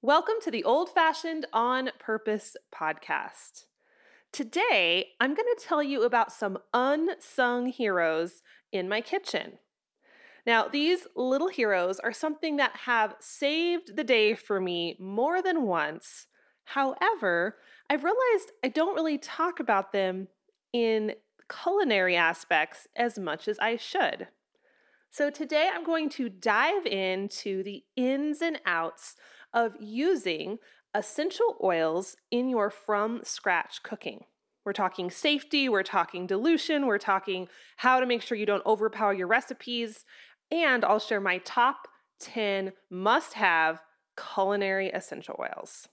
Welcome to the Old Fashioned On Purpose podcast. Today, I'm going to tell you about some unsung heroes in my kitchen. Now, these little heroes are something that have saved the day for me more than once. However, I've realized I don't really talk about them in culinary aspects as much as I should. So, today I'm going to dive into the ins and outs of using essential oils in your from scratch cooking. We're talking safety, we're talking dilution, we're talking how to make sure you don't overpower your recipes, and I'll share my top 10 must have culinary essential oils.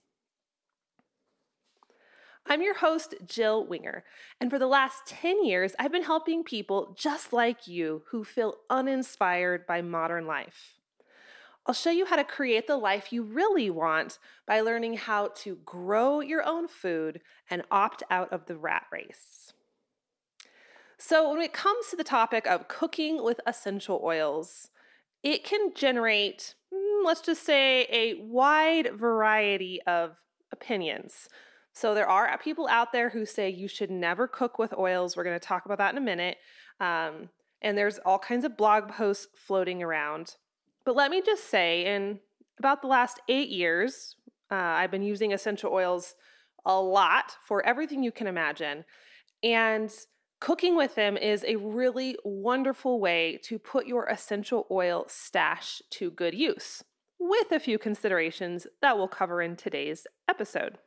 I'm your host, Jill Winger, and for the last 10 years, I've been helping people just like you who feel uninspired by modern life. I'll show you how to create the life you really want by learning how to grow your own food and opt out of the rat race. So, when it comes to the topic of cooking with essential oils, it can generate, mm, let's just say, a wide variety of opinions. So, there are people out there who say you should never cook with oils. We're going to talk about that in a minute. Um, and there's all kinds of blog posts floating around. But let me just say, in about the last eight years, uh, I've been using essential oils a lot for everything you can imagine. And cooking with them is a really wonderful way to put your essential oil stash to good use, with a few considerations that we'll cover in today's episode.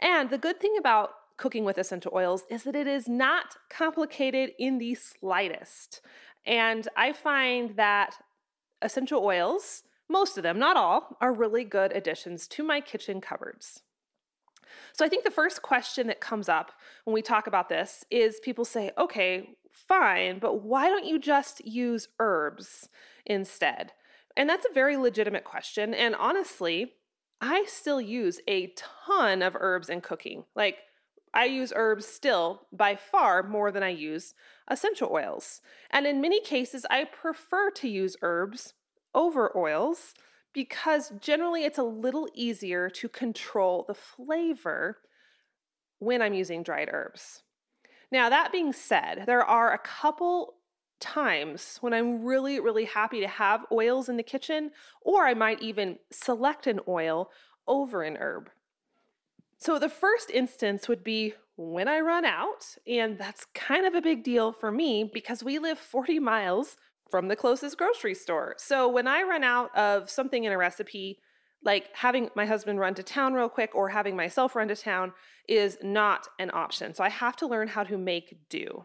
And the good thing about cooking with essential oils is that it is not complicated in the slightest. And I find that essential oils, most of them, not all, are really good additions to my kitchen cupboards. So I think the first question that comes up when we talk about this is people say, okay, fine, but why don't you just use herbs instead? And that's a very legitimate question. And honestly, I still use a ton of herbs in cooking. Like, I use herbs still by far more than I use essential oils. And in many cases, I prefer to use herbs over oils because generally it's a little easier to control the flavor when I'm using dried herbs. Now, that being said, there are a couple times when I'm really, really happy to have oils in the kitchen, or I might even select an oil over an herb. So, the first instance would be when I run out, and that's kind of a big deal for me because we live 40 miles from the closest grocery store. So when I run out of something in a recipe, like having my husband run to town real quick or having myself run to town is not an option. So I have to learn how to make do.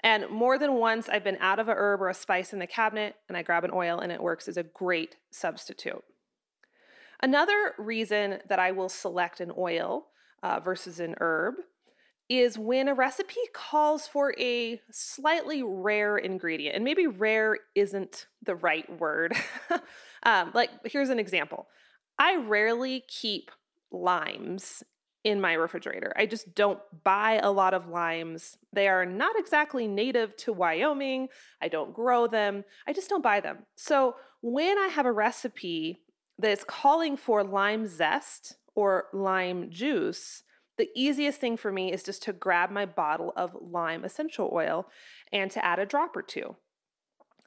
And more than once, I've been out of a herb or a spice in the cabinet and I grab an oil and it works as a great substitute. Another reason that I will select an oil uh, versus an herb is when a recipe calls for a slightly rare ingredient. And maybe rare isn't the right word. um, like, here's an example I rarely keep limes in my refrigerator. I just don't buy a lot of limes. They are not exactly native to Wyoming. I don't grow them. I just don't buy them. So when I have a recipe that's calling for lime zest or lime juice, the easiest thing for me is just to grab my bottle of lime essential oil and to add a drop or two.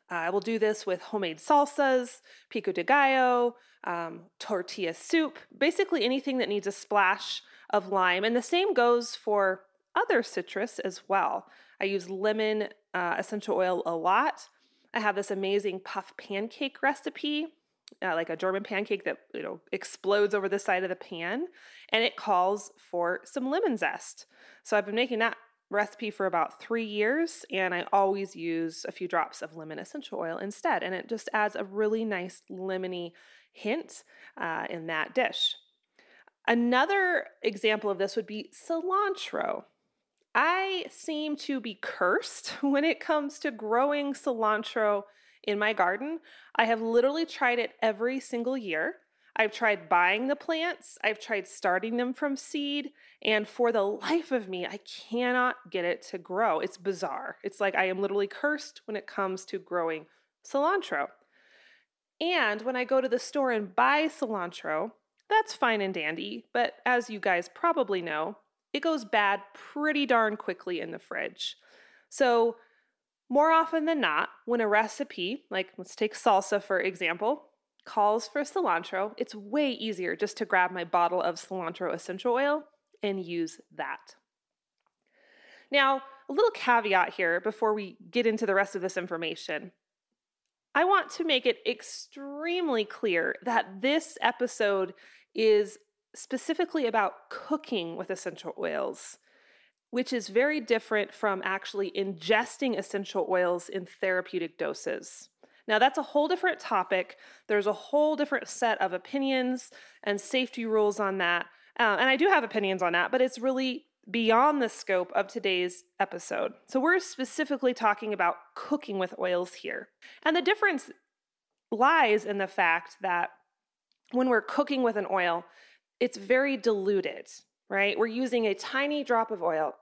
I will do this with homemade salsas, pico de gallo, um, tortilla soup, basically anything that needs a splash of lime. And the same goes for other citrus as well. I use lemon uh, essential oil a lot. I have this amazing puff pancake recipe uh, like a German pancake that you know explodes over the side of the pan, and it calls for some lemon zest. So I've been making that recipe for about three years, and I always use a few drops of lemon essential oil instead, and it just adds a really nice lemony hint uh, in that dish. Another example of this would be cilantro. I seem to be cursed when it comes to growing cilantro in my garden. I have literally tried it every single year. I've tried buying the plants, I've tried starting them from seed, and for the life of me, I cannot get it to grow. It's bizarre. It's like I am literally cursed when it comes to growing cilantro. And when I go to the store and buy cilantro, that's fine and dandy, but as you guys probably know, it goes bad pretty darn quickly in the fridge. So, more often than not, when a recipe, like let's take salsa for example, calls for cilantro, it's way easier just to grab my bottle of cilantro essential oil and use that. Now, a little caveat here before we get into the rest of this information. I want to make it extremely clear that this episode is specifically about cooking with essential oils, which is very different from actually ingesting essential oils in therapeutic doses. Now, that's a whole different topic. There's a whole different set of opinions and safety rules on that. Uh, and I do have opinions on that, but it's really beyond the scope of today's episode. So, we're specifically talking about cooking with oils here. And the difference lies in the fact that when we're cooking with an oil, it's very diluted, right? We're using a tiny drop of oil.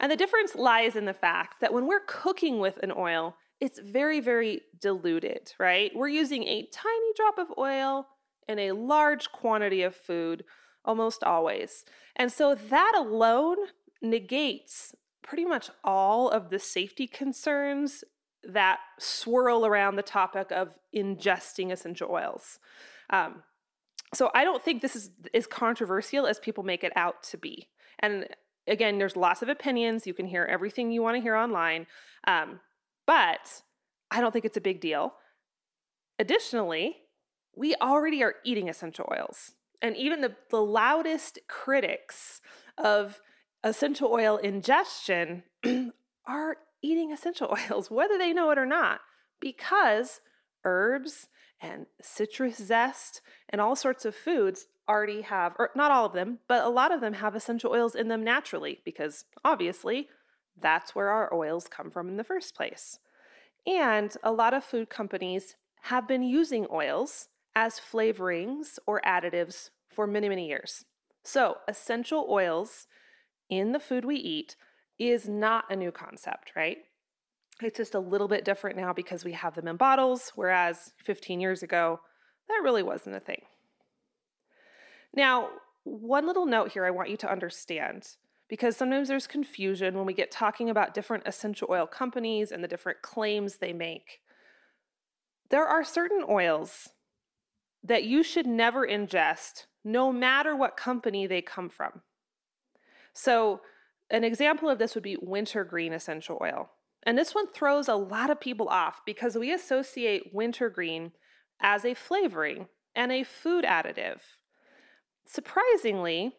And the difference lies in the fact that when we're cooking with an oil, it's very, very diluted, right? We're using a tiny drop of oil in a large quantity of food almost always. And so that alone negates pretty much all of the safety concerns that swirl around the topic of ingesting essential oils. Um, so I don't think this is as controversial as people make it out to be. And again, there's lots of opinions. You can hear everything you want to hear online. Um, but I don't think it's a big deal. Additionally, we already are eating essential oils. And even the, the loudest critics of essential oil ingestion are eating essential oils, whether they know it or not, because herbs and citrus zest and all sorts of foods already have, or not all of them, but a lot of them have essential oils in them naturally, because obviously that's where our oils come from in the first place. And a lot of food companies have been using oils as flavorings or additives for many, many years. So, essential oils in the food we eat is not a new concept, right? It's just a little bit different now because we have them in bottles, whereas 15 years ago, that really wasn't a thing. Now, one little note here I want you to understand because sometimes there's confusion when we get talking about different essential oil companies and the different claims they make. There are certain oils that you should never ingest, no matter what company they come from. So, an example of this would be wintergreen essential oil. And this one throws a lot of people off because we associate wintergreen as a flavoring and a food additive. Surprisingly,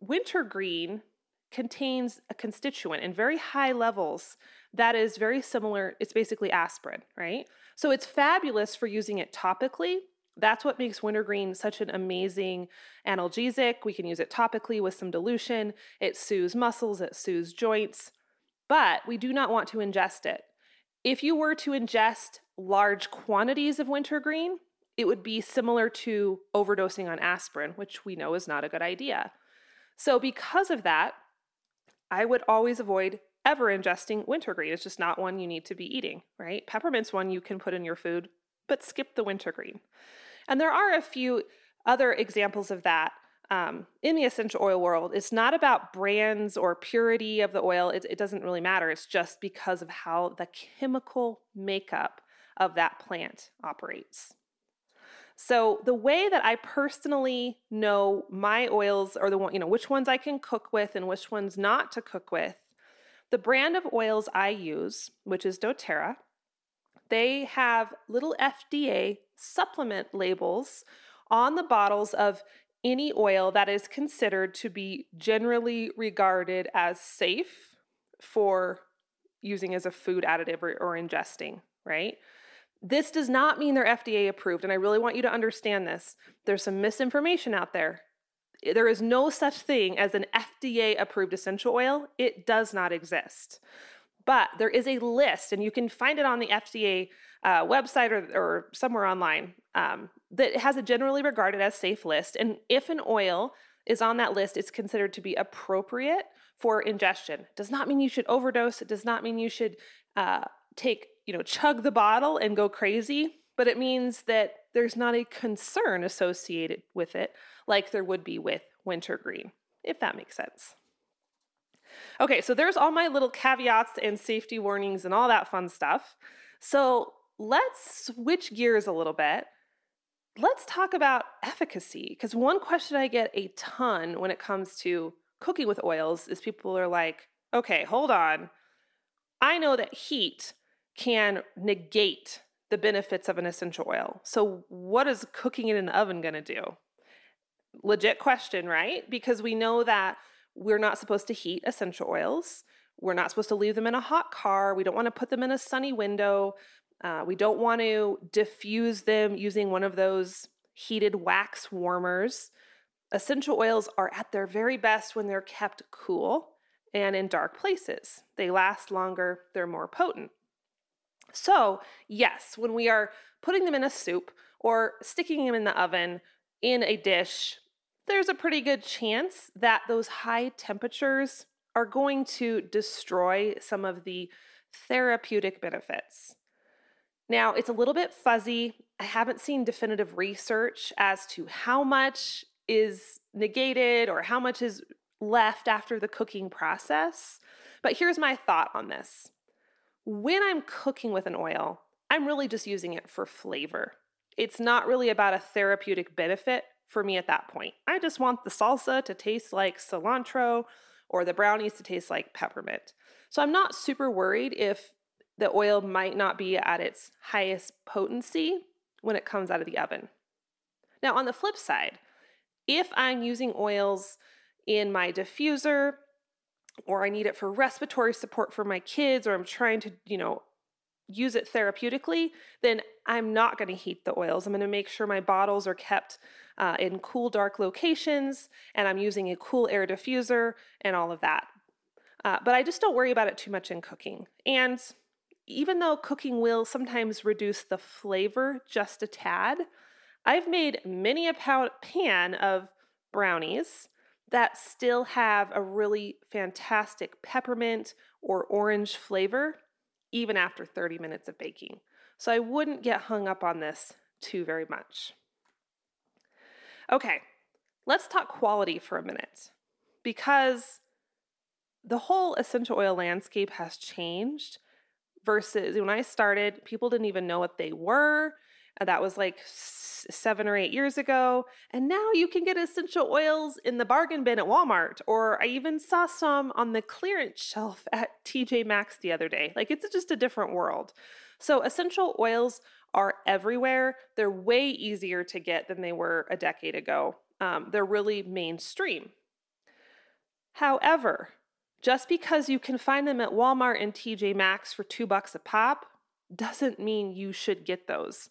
wintergreen contains a constituent in very high levels that is very similar. It's basically aspirin, right? So it's fabulous for using it topically. That's what makes wintergreen such an amazing analgesic. We can use it topically with some dilution. It soothes muscles, it soothes joints, but we do not want to ingest it. If you were to ingest large quantities of wintergreen, it would be similar to overdosing on aspirin, which we know is not a good idea. So, because of that, I would always avoid ever ingesting wintergreen. It's just not one you need to be eating, right? Peppermint's one you can put in your food, but skip the wintergreen. And there are a few other examples of that um, in the essential oil world. It's not about brands or purity of the oil, it, it doesn't really matter. It's just because of how the chemical makeup of that plant operates. So the way that I personally know my oils are the one, you know, which ones I can cook with and which ones not to cook with, the brand of oils I use, which is doTERRA, they have little FDA supplement labels on the bottles of any oil that is considered to be generally regarded as safe for using as a food additive or, or ingesting, right? This does not mean they're FDA approved, and I really want you to understand this. There's some misinformation out there. There is no such thing as an FDA approved essential oil, it does not exist. But there is a list, and you can find it on the FDA uh, website or, or, somewhere online um, that has a generally regarded as safe list. And if an oil is on that list, it's considered to be appropriate for ingestion. Does not mean you should overdose. It does not mean you should uh, take you know, chug the bottle and go crazy, but it means that there's not a concern associated with it like there would be with wintergreen, if that makes sense. Okay, so there's all my little caveats and safety warnings and all that fun stuff. So let's switch gears a little bit. Let's talk about efficacy because one question I get a ton when it comes to cooking with oils is people are like, okay, hold on. I know that heat can negate the benefits of an essential oil. So, what is cooking in an oven going to do? Legit question, right? Because we know that we're not supposed to heat essential oils. We're not supposed to leave them in a hot car. We don't want to put them in a sunny window. Uh, we don't want to diffuse them using one of those heated wax warmers. Essential oils are at their very best when they're kept cool and in dark places. They last longer, they're more potent. So, yes, when we are putting them in a soup or sticking them in the oven in a dish, there's a pretty good chance that those high temperatures are going to destroy some of the therapeutic benefits. Now, it's a little bit fuzzy. I haven't seen definitive research as to how much is negated or how much is left after the cooking process. But here's my thought on this when I'm cooking with an oil, I'm really just using it for flavor. It's not really about a therapeutic benefit for me at that point. I just want the salsa to taste like cilantro or the brownies to taste like peppermint. So I'm not super worried if the oil might not be at its highest potency when it comes out of the oven. Now, on the flip side, if I'm using oils in my diffuser or I need it for respiratory support for my kids or I'm trying to, you know, use it therapeutically, then I'm not going to heat the oils. I'm going to make sure my bottles are kept uh, in cool, dark locations and I'm using a cool air diffuser and all of that. Uh, but I just don't worry about it too much in cooking. And even though cooking will sometimes reduce the flavor just a tad, I've made many a pan of brownies that still have a really fantastic peppermint or orange flavor even after 30 minutes of baking. So I wouldn't get hung up on this too very much. Okay, let's talk quality for a minute because the whole essential oil landscape has changed versus when I started, people didn't even know what they were. That was like seven or eight years ago. And now you can get essential oils in the bargain bin at Walmart, or I even saw some on the clearance shelf at TJ Maxx the other day. Like it's just a different world. So essential oils are everywhere. They're way easier to get than they were a decade ago. Um, they're really mainstream. However, just because you can find them at Walmart and TJ Maxx for two bucks a pop doesn't mean you should get those.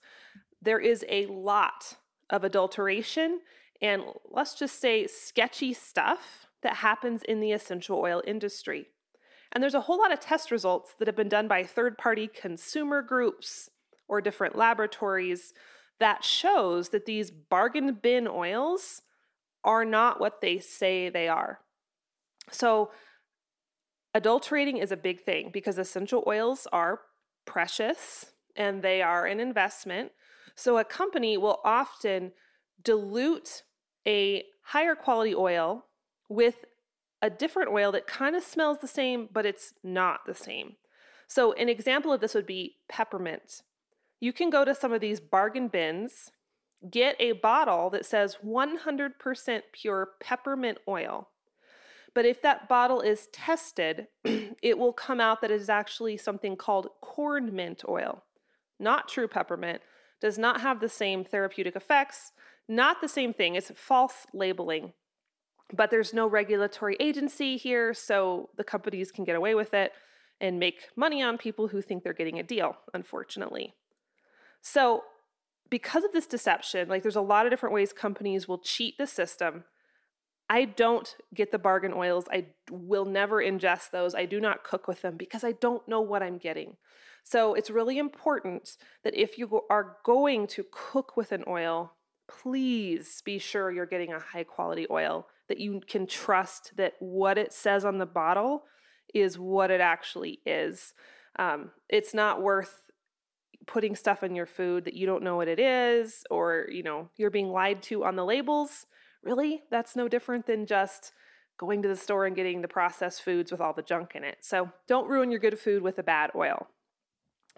There is a lot of adulteration and let's just say sketchy stuff that happens in the essential oil industry. And there's a whole lot of test results that have been done by third party consumer groups or different laboratories that shows that these bargain bin oils are not what they say they are. So, adulterating is a big thing because essential oils are precious and they are an investment. So a company will often dilute a higher quality oil with a different oil that kind of smells the same, but it's not the same. So, an example of this would be peppermint. You can go to some of these bargain bins, get a bottle that says 100% pure peppermint oil. But if that bottle is tested, it will come out that it is actually something called corn mint oil, not true peppermint, does not have the same therapeutic effects, not the same thing. It's false labeling. But there's no regulatory agency here, so the companies can get away with it and make money on people who think they're getting a deal, unfortunately. So, because of this deception, like there's a lot of different ways companies will cheat the system. I don't get the bargain oils. I will never ingest those. I do not cook with them because I don't know what I'm getting. So it's really important that if you are going to cook with an oil, please be sure you're getting a high quality oil that you can trust that what it says on the bottle is what it actually is. Um, it's not worth putting stuff in your food that you don't know what it is or, you know, you're being lied to on the labels, really, that's no different than just going to the store and getting the processed foods with all the junk in it. So don't ruin your good food with a bad oil.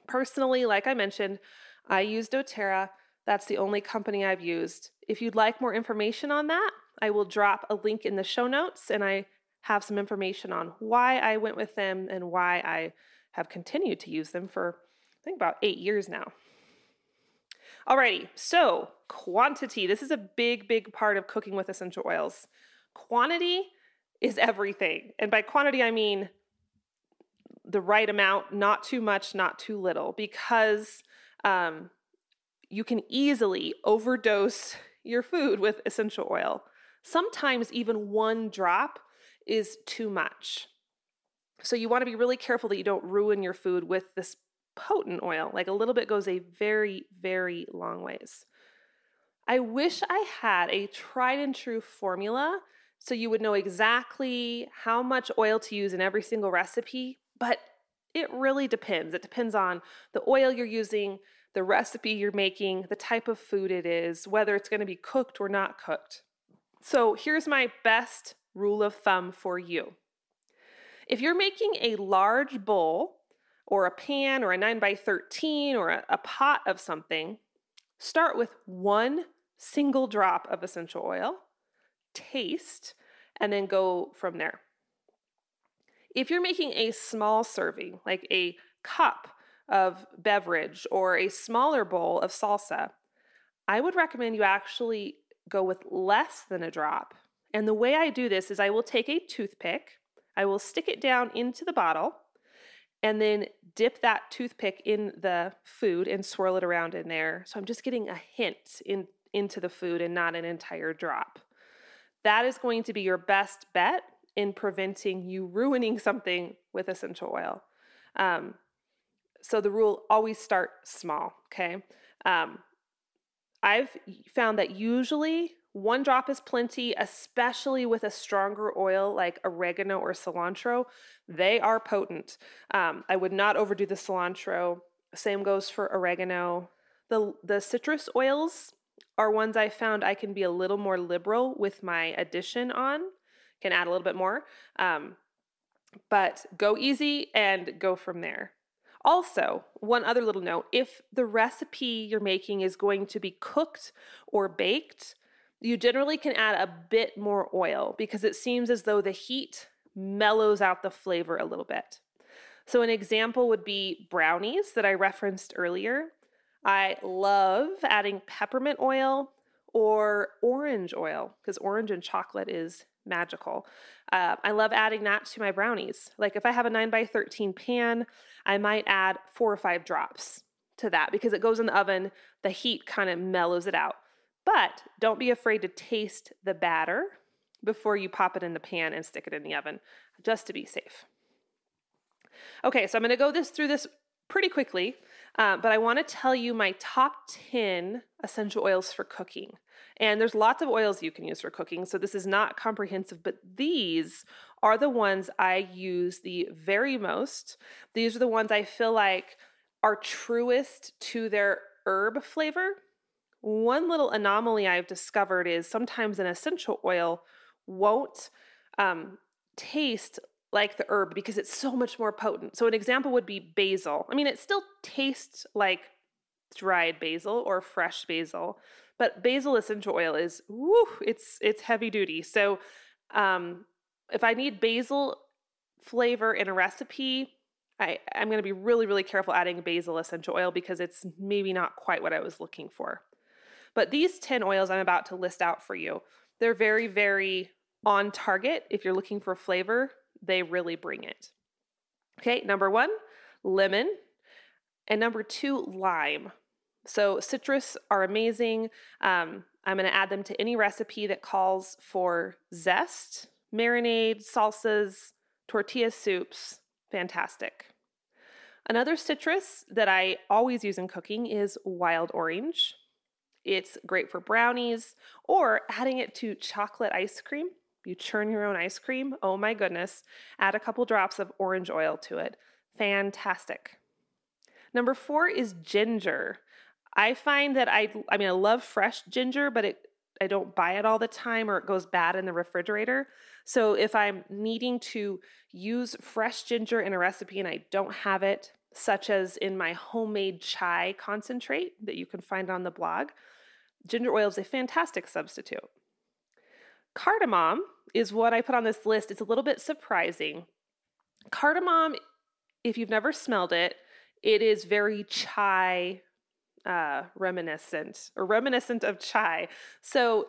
Personally, like I mentioned, I use doTERRA. That's the only company I've used. If you'd like more information on that, I will drop a link in the show notes and I have some information on why I went with them and why I have continued to use them for, I think, about eight years now. Alrighty, so quantity. This is a big, big part of cooking with essential oils. Quantity is everything. And by quantity, I mean the right amount, not too much, not too little, because um, you can easily overdose your food with essential oil. Sometimes even one drop is too much. So you want to be really careful that you don't ruin your food with this potent oil. Like a little bit goes a very, very long ways. I wish I had a tried and true formula so you would know exactly how much oil to use in every single recipe, but it really depends. It depends on the oil you're using, the recipe you're making, the type of food it is, whether it's going to be cooked or not cooked. So here's my best rule of thumb for you. If you're making a large bowl or a pan or a 9 by 13 or a, a pot of something, start with one single drop of essential oil, taste, and then go from there. If you're making a small serving, like a cup of beverage or a smaller bowl of salsa, I would recommend you actually go with less than a drop. And the way I do this is I will take a toothpick, I will stick it down into the bottle, and then dip that toothpick in the food and swirl it around in there. So I'm just getting a hint in, into the food and not an entire drop. That is going to be your best bet in preventing you ruining something with essential oil. Um, so the rule always start small, okay? Um, I've found that usually one drop is plenty, especially with a stronger oil like oregano or cilantro. They are potent. Um, I would not overdo the cilantro. Same goes for oregano. The, the citrus oils are ones I found I can be a little more liberal with my addition on can add a little bit more. Um, but go easy and go from there. Also, one other little note if the recipe you're making is going to be cooked or baked, you generally can add a bit more oil because it seems as though the heat mellows out the flavor a little bit. So, an example would be brownies that I referenced earlier. I love adding peppermint oil or orange oil because orange and chocolate is magical. Uh, I love adding that to my brownies. Like if I have a 9 by 13 pan, I might add four or five drops to that because it goes in the oven, the heat kind of mellows it out. But don't be afraid to taste the batter before you pop it in the pan and stick it in the oven, just to be safe. Okay, so I'm going to go this through this pretty quickly, uh, but I want to tell you my top 10 essential oils for cooking. And there's lots of oils you can use for cooking, so this is not comprehensive, but these are the ones I use the very most. These are the ones I feel like are truest to their herb flavor. One little anomaly I've discovered is sometimes an essential oil won't um, taste like the herb because it's so much more potent. So, an example would be basil. I mean, it still tastes like dried basil or fresh basil, but basil essential oil is woo, it's it's heavy duty. So, um, if I need basil flavor in a recipe, I, I'm going to be really, really careful adding basil essential oil because it's maybe not quite what I was looking for. But these 10 oils I'm about to list out for you, they're very, very on target if you're looking for flavor they really bring it. Okay, number one, lemon. And number two, lime. So, citrus are amazing. Um, I'm going to add them to any recipe that calls for zest, marinade, salsas, tortilla soups. Fantastic. Another citrus that I always use in cooking is wild orange. It's great for brownies or adding it to chocolate ice cream you churn your own ice cream. Oh my goodness. Add a couple drops of orange oil to it. Fantastic. Number four is ginger. I find that I, I mean, I love fresh ginger, but it, I don't buy it all the time or it goes bad in the refrigerator. So if I'm needing to use fresh ginger in a recipe and I don't have it, such as in my homemade chai concentrate that you can find on the blog, ginger oil is a fantastic substitute. Cardamom is what I put on this list. It's a little bit surprising. Cardamom, if you've never smelled it, it is very chai uh, reminiscent or reminiscent of chai. So,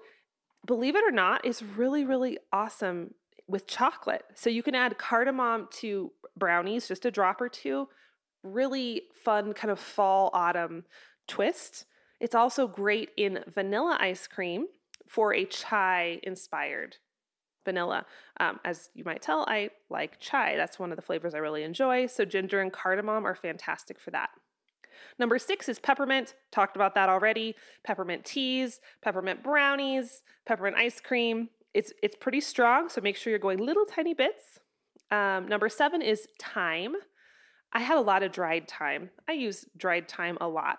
believe it or not, it's really, really awesome with chocolate. So, you can add cardamom to brownies, just a drop or two. Really fun, kind of fall autumn twist. It's also great in vanilla ice cream for a chai inspired vanilla. Um, as you might tell, I like chai. That's one of the flavors I really enjoy. So, ginger and cardamom are fantastic for that. Number six is peppermint. Talked about that already. Peppermint teas, peppermint brownies, peppermint ice cream. It's, it's pretty strong, so make sure you're going little tiny bits. Um, number seven is thyme. I have a lot of dried thyme. I use dried thyme a lot.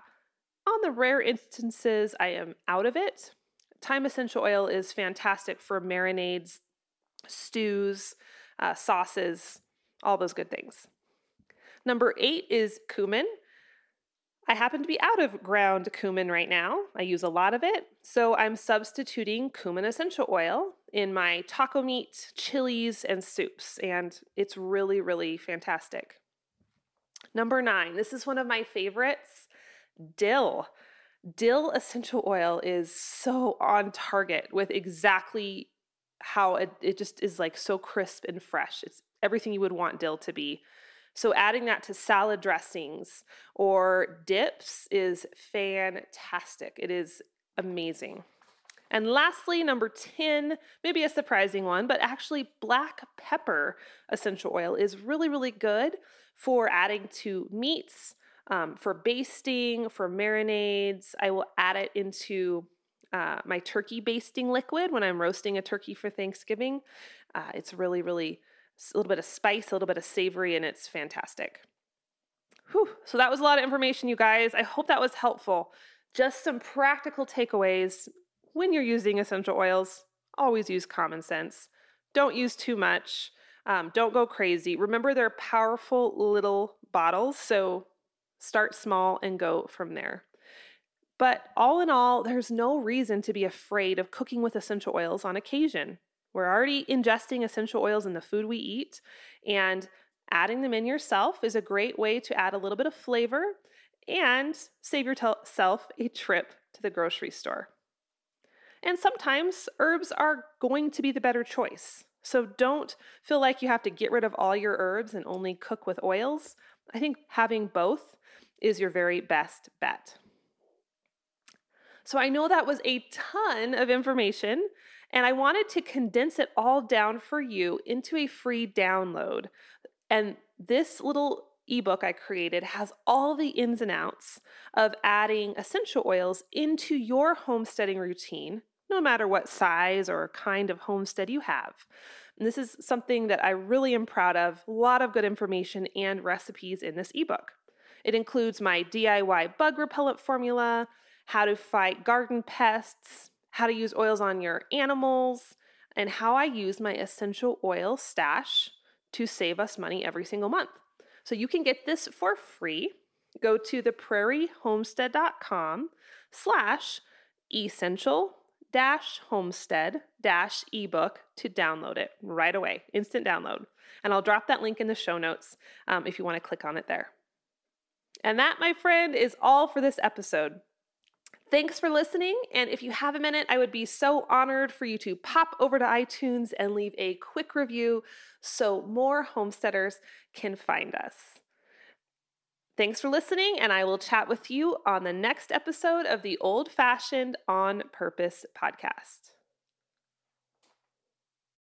On the rare instances I am out of it, thyme essential oil is fantastic for marinades, stews, uh, sauces, all those good things. Number eight is cumin. I happen to be out of ground cumin right now. I use a lot of it. So I'm substituting cumin essential oil in my taco meat, chilies, and soups. And it's really, really fantastic. Number nine, this is one of my favorites dill. Dill essential oil is so on target with exactly how it, it just is like so crisp and fresh. It's everything you would want dill to be. So adding that to salad dressings or dips is fantastic. It is amazing. And lastly, number 10, maybe a surprising one, but actually, black pepper essential oil is really, really good for adding to meats, um, for basting, for marinades. I will add it into uh, my turkey basting liquid when I'm roasting a turkey for Thanksgiving. Uh, it's really, really a little bit of spice, a little bit of savory, and it's fantastic. Whew. So that was a lot of information, you guys. I hope that was helpful. Just some practical takeaways when you're using essential oils. Always use common sense. Don't use too much. Um, don't go crazy. Remember, they're powerful little bottles, so start small and go from there. But all in all, there's no reason to be afraid of cooking with essential oils on occasion. We're already ingesting essential oils in the food we eat, and adding them in yourself is a great way to add a little bit of flavor and save yourself a trip to the grocery store. And sometimes herbs are going to be the better choice. So don't feel like you have to get rid of all your herbs and only cook with oils. I think having both is your very best bet. So I know that was a ton of information, and I wanted to condense it all down for you into a free download. And this little ebook I created has all the ins and outs of adding essential oils into your homesteading routine, no matter what size or kind of homestead you have. And this is something that I really am proud of. A lot of good information and recipes in this ebook. It includes my DIY bug repellent formula, how to fight garden pests, how to use oils on your animals, and how I use my essential oil stash to save us money every single month. So you can get this for free. Go to theprairiehomestead.com slash essential dash homestead dash ebook to download it right away, instant download. And I'll drop that link in the show notes um, if you want to click on it there. And that, my friend, is all for this episode. Thanks for listening. And if you have a minute, I would be so honored for you to pop over to iTunes and leave a quick review so more homesteaders can find us. Thanks for listening, and I will chat with you on the next episode of the Old Fashioned on Purpose podcast.